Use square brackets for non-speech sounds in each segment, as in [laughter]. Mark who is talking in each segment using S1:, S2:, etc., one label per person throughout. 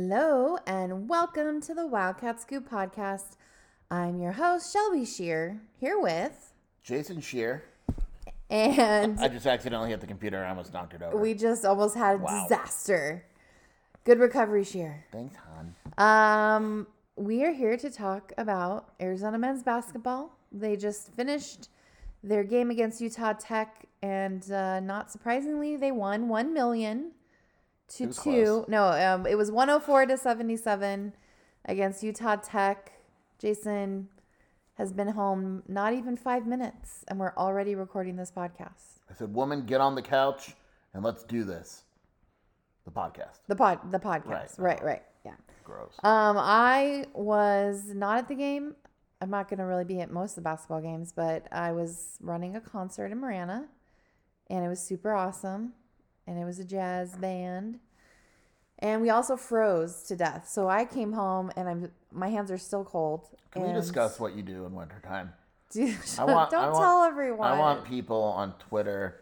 S1: Hello, and welcome to the Wildcat Scoop podcast. I'm your host, Shelby Scheer, here with,
S2: Jason Scheer.
S1: and
S2: I just accidentally hit the computer and I almost knocked it over.
S1: we just almost had a
S2: Wow.
S1: disaster. Good recovery, Scheer.
S2: Thanks, hon.
S1: Um, we are here to talk about Arizona men's basketball. They just finished their game against Utah Tech, and uh, not surprisingly, they won one million to two.
S2: close.
S1: No, um, it was one hundred four to seventy seven against Utah Tech. Jason has been home not even five minutes, and we're already recording this podcast.
S2: I said, woman, get on the couch and let's do this. The podcast.
S1: The pod, the podcast.
S2: Right.
S1: Right, right, yeah.
S2: Gross.
S1: Um, I was not at the game. I'm not going to really be at most of the basketball games, but I was running a concert in Marana, and it was super awesome. And it was a jazz band, and we also froze to death. So I came home, and I'm my hands are still cold.
S2: Can we discuss what you do in wintertime?
S1: Dude,
S2: I [laughs] want-
S1: don't
S2: I want-
S1: tell everyone.
S2: I want people on Twitter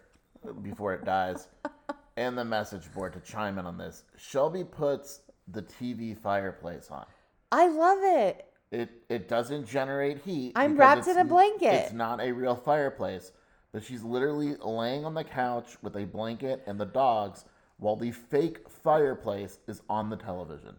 S2: before it dies [laughs] and the message board to chime in on this. Shelby puts the TV fireplace on.
S1: I love it.
S2: It it doesn't generate heat.
S1: I'm wrapped in a blanket.
S2: It's not a real fireplace, but she's literally laying on the couch with a blanket and the dogs while the fake fireplace is on the television.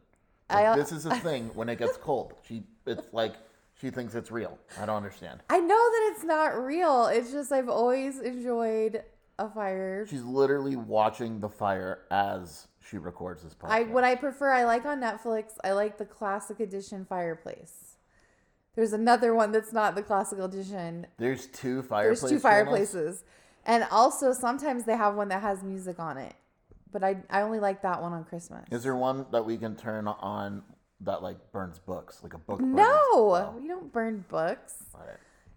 S2: Like,
S1: I-
S2: this is a [laughs] thing when it gets cold. She it's like she thinks it's real. I don't understand.
S1: I know that it's not real. It's just I've always enjoyed a fire
S2: She's literally watching the fire as she records this podcast.
S1: I what I prefer I like on Netflix. I like the classic edition fireplace. There's another one that's not the classic edition.
S2: There's two fireplaces.
S1: There's two fireplaces, and also sometimes they have one that has music on it. But I I only like that one on Christmas.
S2: Is there one that we can turn on that like burns books, like a book? burns?
S1: no, we don't burn books.
S2: all right.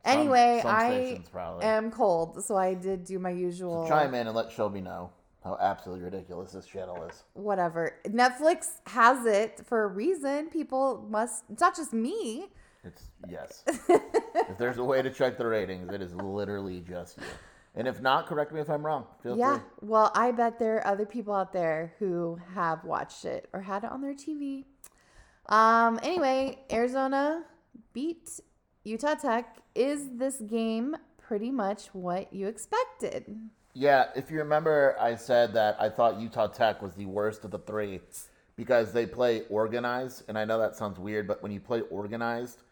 S2: Some-
S1: Anyway,
S2: some
S1: I
S2: probably.
S1: am cold, so I did do my usual.
S2: Chime in and let Shelby know how absolutely ridiculous this channel is.
S1: Whatever. Netflix has it for a reason. People must. It's not just me.
S2: It's yes. if there's a way to check the ratings, it is literally just you. And if not, correct me if I'm wrong. Feel
S1: Yeah.
S2: free.
S1: Well, I bet there are other people out there who have watched it or had it on their TV. Um. Anyway, Arizona beat Utah Tech. Is this game pretty much what you expected?
S2: Yeah, if you remember, I said that I thought Utah Tech was the worst of the three because they play organized, and I know that sounds weird, but when you play organized,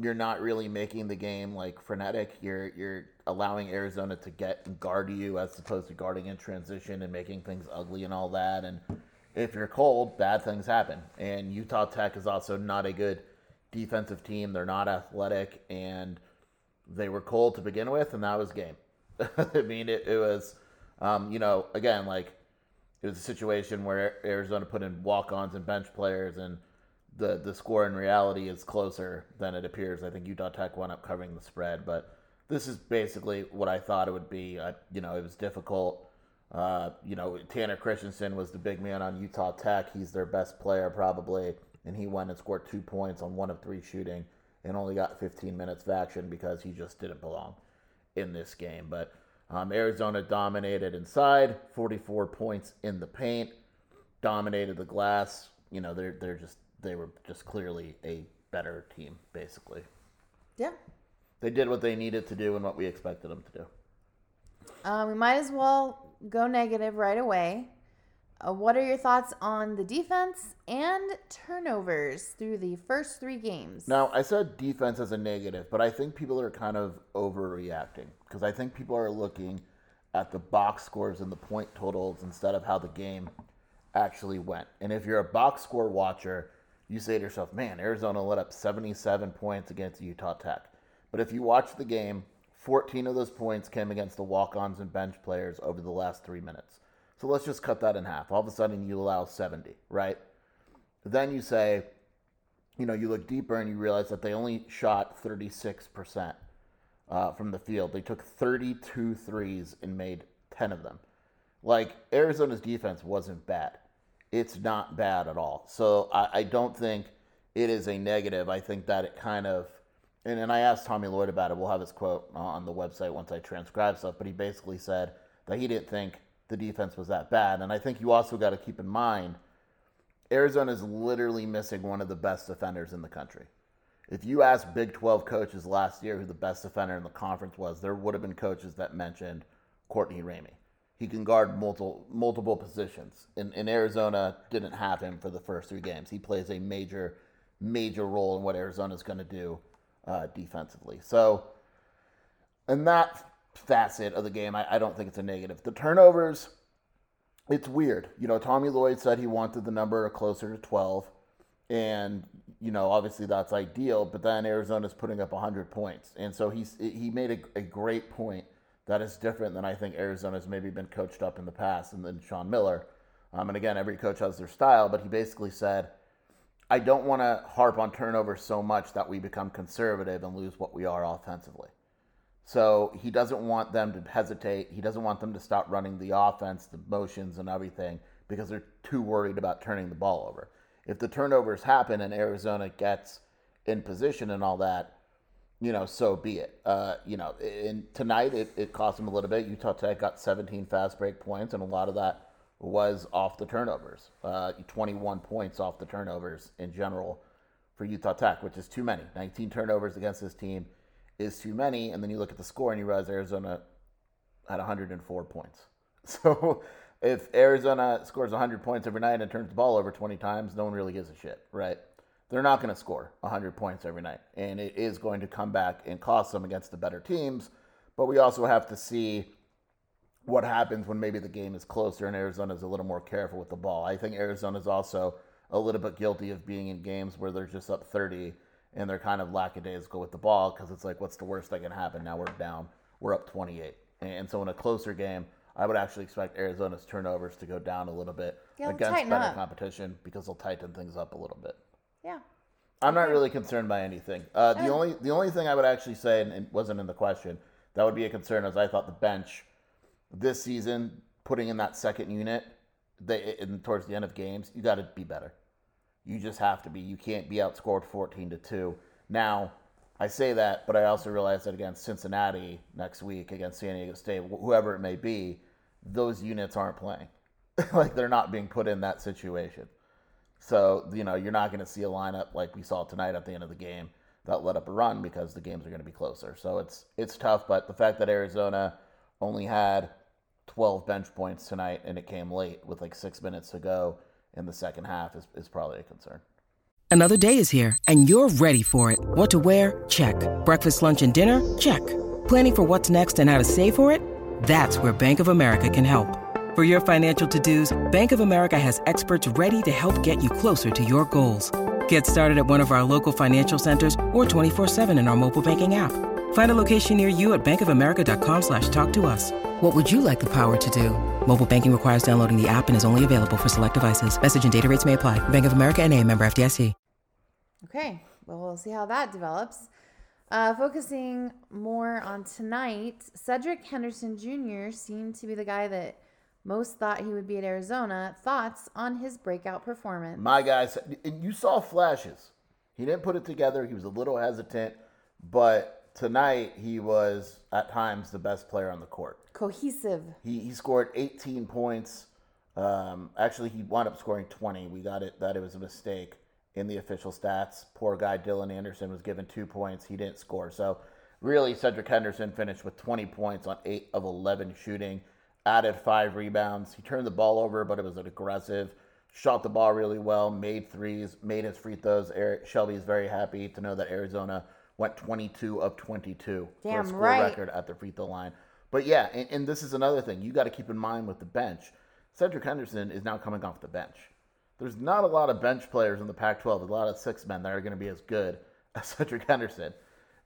S2: you're not really making the game like frenetic. You're you're allowing Arizona to get and guard you as opposed to guarding in transition and making things ugly and all that. And if you're cold, bad things happen. And Utah Tech is also not a good defensive team. They're not athletic, and they were cold to begin with, and that was game. [laughs] I mean, it, it was, um, you know, again, like it was a situation where Arizona put in walk-ons and bench players, and the the score in reality is closer than it appears. I think Utah Tech wound up covering the spread, but this is basically what I thought it would be. I, you know, it was difficult. Uh, you know, Tanner Christensen was the big man on Utah Tech. He's their best player probably, and he went and scored two points on one of three shooting, and only got 15 minutes of action because he just didn't belong in this game. But um, Arizona dominated inside, 44 points in the paint, dominated the glass. You know, they're they're just they were just clearly a better team. Basically,
S1: Yeah.
S2: they did what they needed to do and what we expected them to do.
S1: Um, we might as well go negative right away. Uh, what are your thoughts on the defense and turnovers through the first three games?
S2: Now, I said defense as a negative, but I think people are kind of overreacting because I think people are looking at the box scores and the point totals instead of how the game actually went. And if you're a box score watcher, you say to yourself, man, Arizona let up 77 points against Utah Tech. But if you watch the game, 14 of those points came against the walk ons and bench players over the last three minutes. So let's just cut that in half. All of a sudden, you allow 70, right? Then you say, you know, you look deeper and you realize that they only shot 36% uh, from the field. They took 32 threes and made 10 of them. Like, Arizona's defense wasn't bad. It's not bad at all. So I, I don't think it is a negative. I think that it kind of, and, and I asked Tommy Lloyd about it. We'll have his quote on the website once I transcribe stuff, but he basically said that he didn't think the defense was that bad. And I think you also got to keep in mind Arizona is literally missing one of the best defenders in the country. If you asked Big 12 coaches last year who the best defender in the conference was, there would have been coaches that mentioned Courtney Ramey. He can guard multiple multiple positions. And, in Arizona, didn't have him for the first three games. He plays a major, major role in what Arizona is going to do uh, defensively. So, in that facet of the game, I, I don't think it's a negative. The turnovers, it's weird. You know, Tommy Lloyd said he wanted the number closer to 12. And, you know, obviously that's ideal, but then Arizona's putting up 100 points. And so he's, he made a, a great point that is different than I think Arizona's maybe been coached up in the past and then Sean Miller. Um, and again, every coach has their style, but he basically said, I don't want to harp on turnovers so much that we become conservative and lose what we are offensively. So he doesn't want them to hesitate. He doesn't want them to stop running the offense, the motions, and everything because they're too worried about turning the ball over. If the turnovers happen and Arizona gets in position and all that, you know, so be it. Uh, you know, and tonight it, it cost them a little bit. Utah Tech got 17 fast break points, and a lot of that was off the turnovers. Uh, 21 points off the turnovers in general for Utah Tech, which is too many. 19 turnovers against this team is too many. And then you look at the score and you realize Arizona had 104 points. [laughs] So if Arizona scores 100 points every night and turns the ball over 20 times, no one really gives a shit, right? They're not going to score 100 points every night. And it is going to come back and cost them against the better teams. But we also have to see what happens when maybe the game is closer and Arizona's a little more careful with the ball. I think Arizona's also a little bit guilty of being in games where they're just up 30 and they're kind of lackadaisical with the ball because it's like, what's the worst that can happen? Now we're down, we're up 28. And so in a closer game, I would actually expect Arizona's turnovers to go down a little bit
S1: Yeah,
S2: against better
S1: up.
S2: competition because they'll tighten things up a little bit.
S1: Yeah.
S2: I'm not really concerned by anything. Uh, the only the only thing I would actually say, and it wasn't in the question, that would be a concern, is I thought the bench this season, putting in that second unit, they in, towards the end of games, you got to be better. You just have to be. You can't be outscored 14 to two. Now, I say that, but I also realize that against Cincinnati next week, against San Diego State, whoever it may be, those units aren't playing. [laughs] like they're not being put in that situation. So, you know, you're not going to see a lineup like we saw tonight at the end of the game that let up a run because the games are going to be closer. So it's it's tough, but the fact that Arizona only had 12 bench points tonight and it came late with like 6 minutes to go in the second half is, is probably a concern.
S3: Another day is here, and you're ready for it. What to wear? Check. Breakfast, lunch, and dinner? Check. Planning for what's next and how to save for it? That's where Bank of America can help. For your financial to dos, Bank of America has experts ready to help get you closer to your goals. Get started at one of our local financial centers or 24-7 in our mobile banking app. Find a location near you at bankofamerica.com slash talk to us. What would you like the power to do? Mobile banking requires downloading the app and is only available for select devices. Message and data rates may apply. Bank of America and a member FDIC.
S1: Okay. Well, we'll see how that develops. Uh, focusing more on tonight, Cedric Henderson Jr. seemed to be the guy that most thought he would be at Arizona. Thoughts on his breakout performance?
S2: My guys, you saw flashes. He didn't put it together. He was a little hesitant, but tonight he was at times the best player on the court.
S1: Cohesive.
S2: He, he scored 18 points. Um, actually, he wound up scoring 20. We got it that it was a mistake in the official stats. Poor guy Dylan Anderson was given two points. He didn't score. So, really, Cedric Henderson finished with 20 points on 8 of 11 shooting, added five rebounds. He turned the ball over, but it was an aggressive. Shot the ball really well, made threes, made his free throws. Eric Shelby is very happy to know that Arizona went 22 of 22 for a
S1: Damn
S2: score
S1: right.
S2: record at the free throw line. But yeah, and, and this is another thing you got to keep in mind with the bench. Cedric Henderson is now coming off the bench. There's not a lot of bench players in the Pac-12. A lot of six men that are going to be as good [laughs] as Cedric Henderson.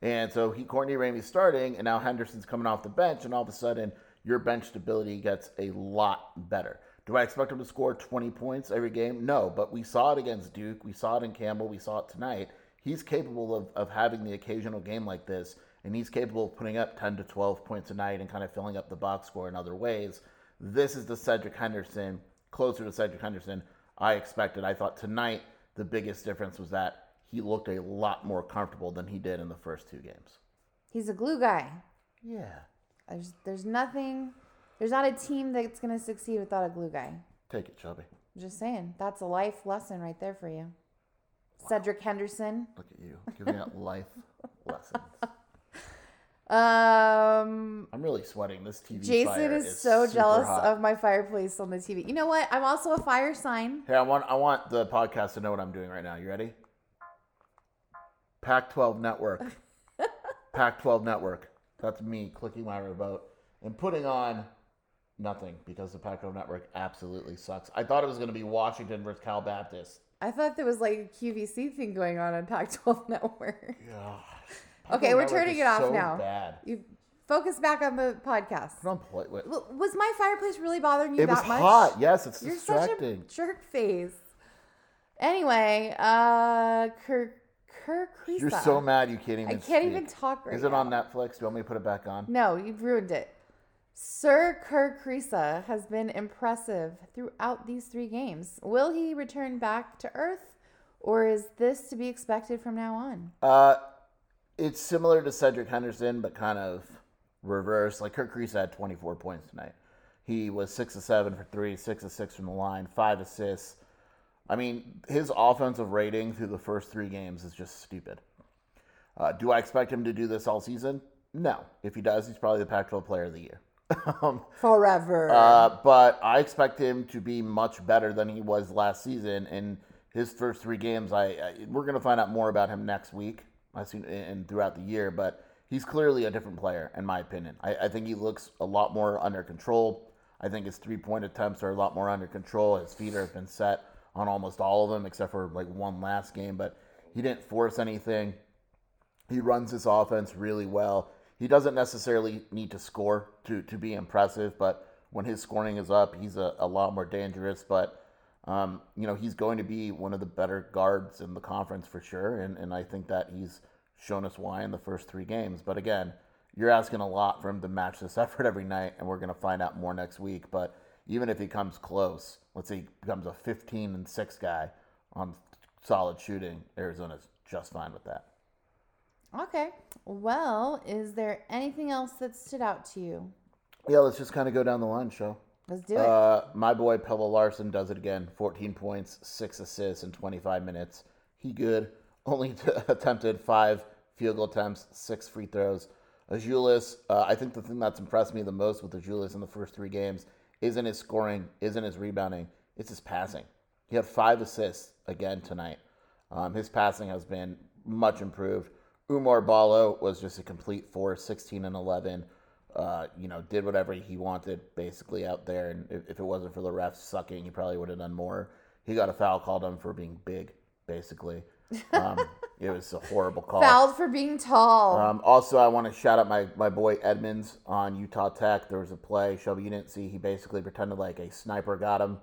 S2: And so he Courtney Ramey's starting, and now Henderson's coming off the bench, and all of a sudden your bench stability gets a lot better. Do I expect him to score 20 points every game? No, but we saw it against Duke. We saw it in Campbell. We saw it tonight. He's capable of, of having the occasional game like this, and he's capable of putting up 10 to 12 points a night and kind of filling up the box score in other ways. This is the Cedric Henderson, closer to Cedric Henderson I expected. I thought tonight the biggest difference was that he looked a lot more comfortable than he did in the first two games.
S1: He's a glue guy.
S2: Yeah.
S1: There's there's nothing. There's not a team that's gonna succeed without a glue guy.
S2: Take it, Chubby.
S1: Just saying. That's a life lesson right there for you. Cedric Henderson.
S2: Look at you giving out [laughs] life lessons.
S1: Um,
S2: I'm really sweating. This TV.
S1: Jason
S2: fire
S1: is, so jealous
S2: hot.
S1: of my fireplace on the TV. You know what? I'm also a fire sign.
S2: Hey, I want I want the podcast to know what I'm doing right now. You ready? Pac-12 Network. [laughs] Pac-12 Network. That's me clicking my remote and putting on nothing because the Pac-12 Network absolutely sucks. I thought it was going to be Washington versus Cal Baptist.
S1: I thought there was like a QVC thing going on on Pac-12 [laughs] Network.
S2: Yeah.
S1: Okay, we're turning it off
S2: so
S1: now.
S2: Bad.
S1: You focus back on the podcast.
S2: Put on. Wait.
S1: Was my fireplace really bothering you
S2: It was
S1: that much?
S2: hot. Yes, it's
S1: You're such
S2: distracting.
S1: a jerk face. Anyway, uh, Kerr, Kerr
S2: You're so mad you can't even.
S1: I can't even talk right
S2: Is it
S1: now.
S2: on Netflix? Do you want me to put it back on?
S1: No, you've ruined it. Sir Kerr Kriisa has been impressive throughout these three games. Will he return back to Earth, or is this to be expected from now on?
S2: Uh, it's similar to Cedric Henderson, but kind of reverse. Like Kerr had 24 points tonight. He was six of seven for three, six of six from the line, five assists. I mean, his offensive rating through the first three games is just stupid. Uh, do I expect him to do this all season? No. If he does, he's probably the Pac-12 Player of the Year. [laughs] um,
S1: Forever.
S2: uh, but I expect him to be much better than he was last season. In his first three games, I, I we're going to find out more about him next week. I seen and throughout the year, but he's clearly a different player, in my opinion. I, I think he looks a lot more under control. I think his three point attempts are a lot more under control. His feet have been set on almost all of them, except for like one last game. But he didn't force anything. He runs his offense really well. He doesn't necessarily need to score to, to be impressive, but when his scoring is up, he's a, a lot more dangerous. But, um, you know, he's going to be one of the better guards in the conference for sure. And, and I think that he's shown us why in the first three games. But again, you're asking a lot for him to match this [laughs] effort every night, and we're going to find out more next week. But even if he comes close, let's say he becomes a 15 and 6 guy on solid shooting, Arizona's just fine with that.
S1: okay. Well, is there anything else that stood out to you?
S2: Yeah, let's just kind of go down the line, show.
S1: Let's do it.
S2: Uh, my boy Pelle Larsson does it again. 14 points, six assists in 25 minutes. He good. [laughs] Only t- attempted five field goal attempts, six free throws. Azuolas, uh, I think the thing that's impressed me the most with Azuolas in the first three games isn't his scoring, isn't his rebounding, it's his passing. He had five assists again tonight. Um, his passing has been much improved. Oumar Ballo was just a complete force, 16 and 11 uh, you know, did whatever he wanted basically out there. And if, if it wasn't for the refs sucking, he probably would have done more. He got a foul called on him for being big, basically. Um, [laughs] it was a horrible call.
S1: Fouled for being tall.
S2: Um, also, I want to shout out my, my boy Edmonds on Utah Tech. There was a play, Shelby, you didn't see. He basically pretended like a sniper got him,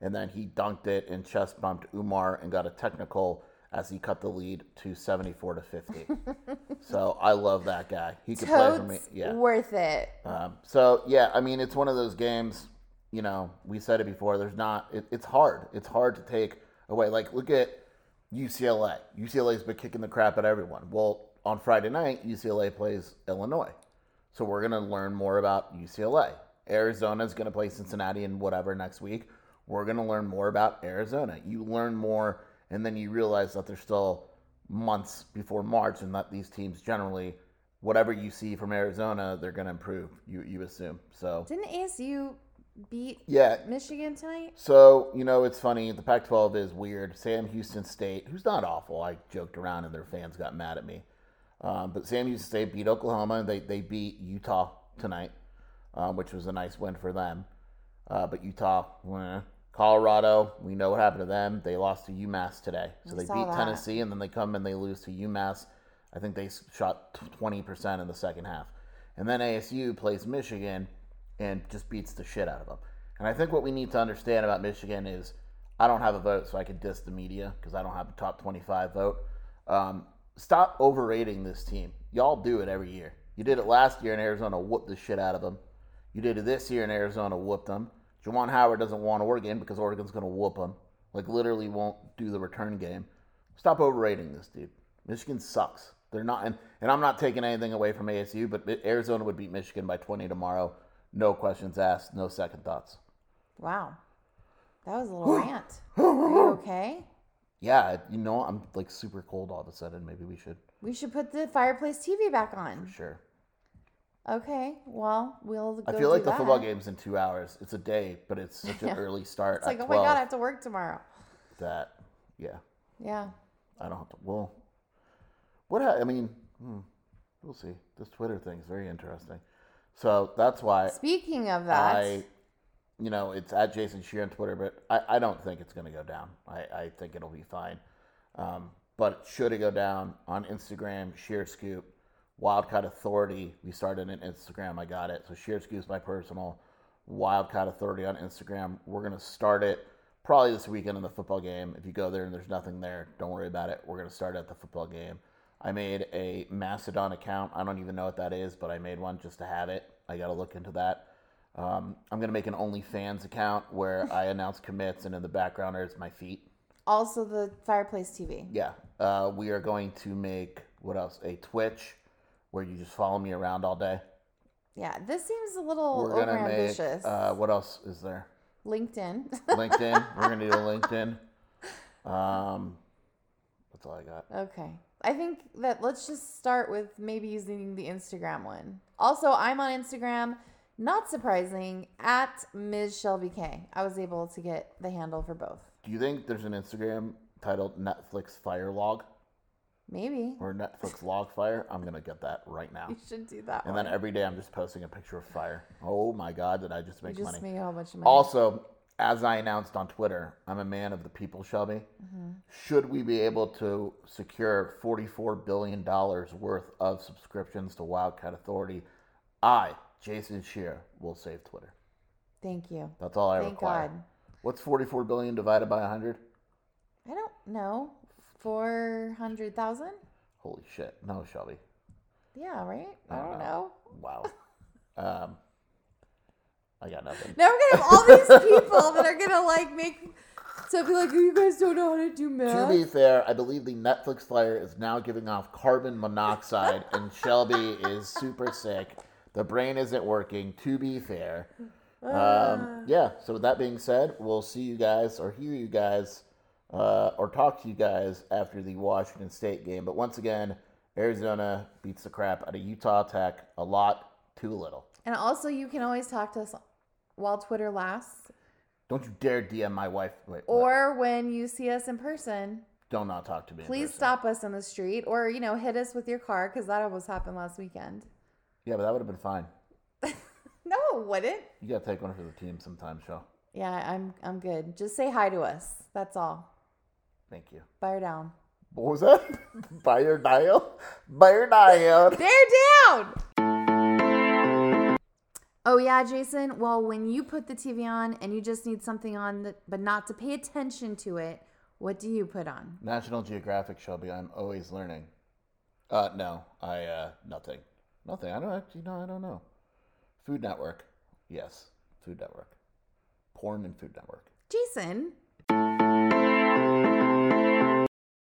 S2: and then he dunked it and chest bumped Oumar and got a technical as he cut the lead to 74 to 50. [laughs] so I love that guy. He could play for me. Yeah.
S1: worth it.
S2: Um, so yeah, I mean, it's one of those games. You know, we said it before. There's not. It, it's hard. It's hard to take away. Like, look at UCLA. UCLA's been kicking the crap at everyone. Well, on Friday night, UCLA plays Illinois, so we're gonna learn more about UCLA. Arizona's gonna play Cincinnati and whatever next week. We're gonna learn more about Arizona. You learn more, and then you realize that there's still months before March, and that these teams generally whatever you see from Arizona, they're going to improve. You you assume so.
S1: Didn't ASU beat
S2: Yeah.
S1: Michigan tonight?
S2: So you know it's funny. The Pac-12 is weird. Sam Houston State, who's not awful, I joked around and their fans got mad at me. Um, but Sam Houston State beat Oklahoma. and They they beat Utah tonight, um, which was a nice win for them. Uh, but Utah, eh. Colorado, we know what happened to them. They lost to UMass today. So
S1: I
S2: they beat
S1: that.
S2: Tennessee, and then they come and they lose to UMass. I think they shot twenty percent in the second half, and then ASU plays Michigan and just beats the shit out of them. And I think what we need to understand about Michigan is, I don't have a vote, so I could diss the media because I don't have a top twenty-five vote. Um, stop overrating this team. Y'all do it every year. You did it last year in Arizona, whooped the shit out of them. You did it this year in Arizona, whooped them. Juwan Howard doesn't want Oregon because Oregon's going to whoop them. Like, literally won't do the return game. Stop overrating this dude. Michigan sucks. They're not, and, and I'm not taking anything away from ASU, but Arizona would beat Michigan by 20 tomorrow. No questions asked, no second thoughts.
S1: Wow. That was a little rant. [laughs] Are you okay?
S2: Yeah, you know, I'm like super cold all of a sudden. Maybe we should,
S1: We should put the fireplace TV back on.
S2: for sure.
S1: Okay. Well, we'll. Go
S2: I feel like the football game's in two hours. It's a day, but it's such an [laughs] early start
S1: It's like, oh my god, I have to work tomorrow.
S2: that, yeah,
S1: Yeah.
S2: I don't have to. Well, what, I mean, hmm, we'll see. This Twitter thing's very interesting. So that's why
S1: Speaking of that,
S2: I, you know, it's at Jason Scheer on Twitter, but I, I don't think it's going to go down. I, I think it'll be fine. Um, but should it go down on Instagram, Sheer Scoop, Wildcat Authority, we started an Instagram. I got it. So Sheer Scoop's my personal Wildcat Authority on Instagram. We're going to start it probably this weekend in the football game. If you go there and there's nothing there, don't worry about it. We're going to start at the football game. I made a Mastodon account. I don't even know what that is, but I made one just to have it. I got to look into that. Um, I'm going to make an OnlyFans account where [laughs] I announce commits, and in the background there's my feet.
S1: also the fireplace TV.
S2: Yeah. Uh, we are going to make, what else? A Twitch where you just follow me around all day.
S1: Yeah, this seems a little
S2: We're to make,
S1: ambitious.
S2: uh, what else is there?
S1: LinkedIn.
S2: LinkedIn. We're going to do a [laughs] LinkedIn. Um, that's all I got.
S1: okay. I think that let's just start with maybe using the Instagram one. Also, I'm on Instagram. Not surprising, at Ms. Shelby K. I was able to get the handle for both.
S2: Do you think there's an Instagram titled Netflix Fire Log
S1: Maybe.
S2: or Netflix Log Fire? I'm going to get that right now.
S1: You should do that
S2: And
S1: one.
S2: then every day I'm just posting a picture of fire. Oh my God, did I just
S1: you
S2: make
S1: just
S2: money?
S1: made a whole bunch of money.
S2: Also, as I announced on Twitter, I'm a man of the people, Shelby.
S1: Mm-hmm.
S2: Should we be able to secure $44 billion worth of subscriptions to Wildcat Authority, I, Jason Scheer, will save Twitter.
S1: Thank you.
S2: That's all I
S1: Thank
S2: require.
S1: God.
S2: What's 44 billion divided by 100?
S1: I don't know. 400,000?
S2: Holy shit. No, Shelby.
S1: Yeah, right? I
S2: don't
S1: don't
S2: know.
S1: know.
S2: Wow. [laughs] um, I got nothing.
S1: Now we're gonna have all these people that are gonna like make so be like, "Oh, you guys don't know how to do math.
S2: To be fair, I believe the Netflix flyer is now giving off carbon monoxide, and Shelby is super sick. The brain isn't working. To be fair, um, yeah. So with that being said, we'll see you guys or hear you guys uh, or talk to you guys after the Washington State game. But once again, Arizona beats the crap out of Utah Tech. A lot, too little.
S1: And also, you can always talk to us while Twitter lasts,
S2: Don't you dare DM my wife. Wait,
S1: or when you see us in person.
S2: don't not talk to me.
S1: Please stop us in the street, or you know, hit us with your car because that almost happened last weekend.
S2: Yeah, but that would have been fine. [laughs]
S1: No, it wouldn't.
S2: You gotta take one for the team sometime, Shell.
S1: Yeah, I'm I'm good. Just say hi to us. That's all.
S2: Thank you.
S1: Bear down.
S2: What was that? [laughs] Buy your dial? Buy your dial.
S1: Bear down. Oh yeah, Jason. Well, when you put the TV on and you just need something on, that, but not to pay attention to it, what do you put on?
S2: National Geographic, Shelby. I'm always learning. Uh, no, I uh, nothing, nothing. I don't actually. No, I don't know. Food Network. Yes, Food Network. Porn and Food Network.
S1: Jason.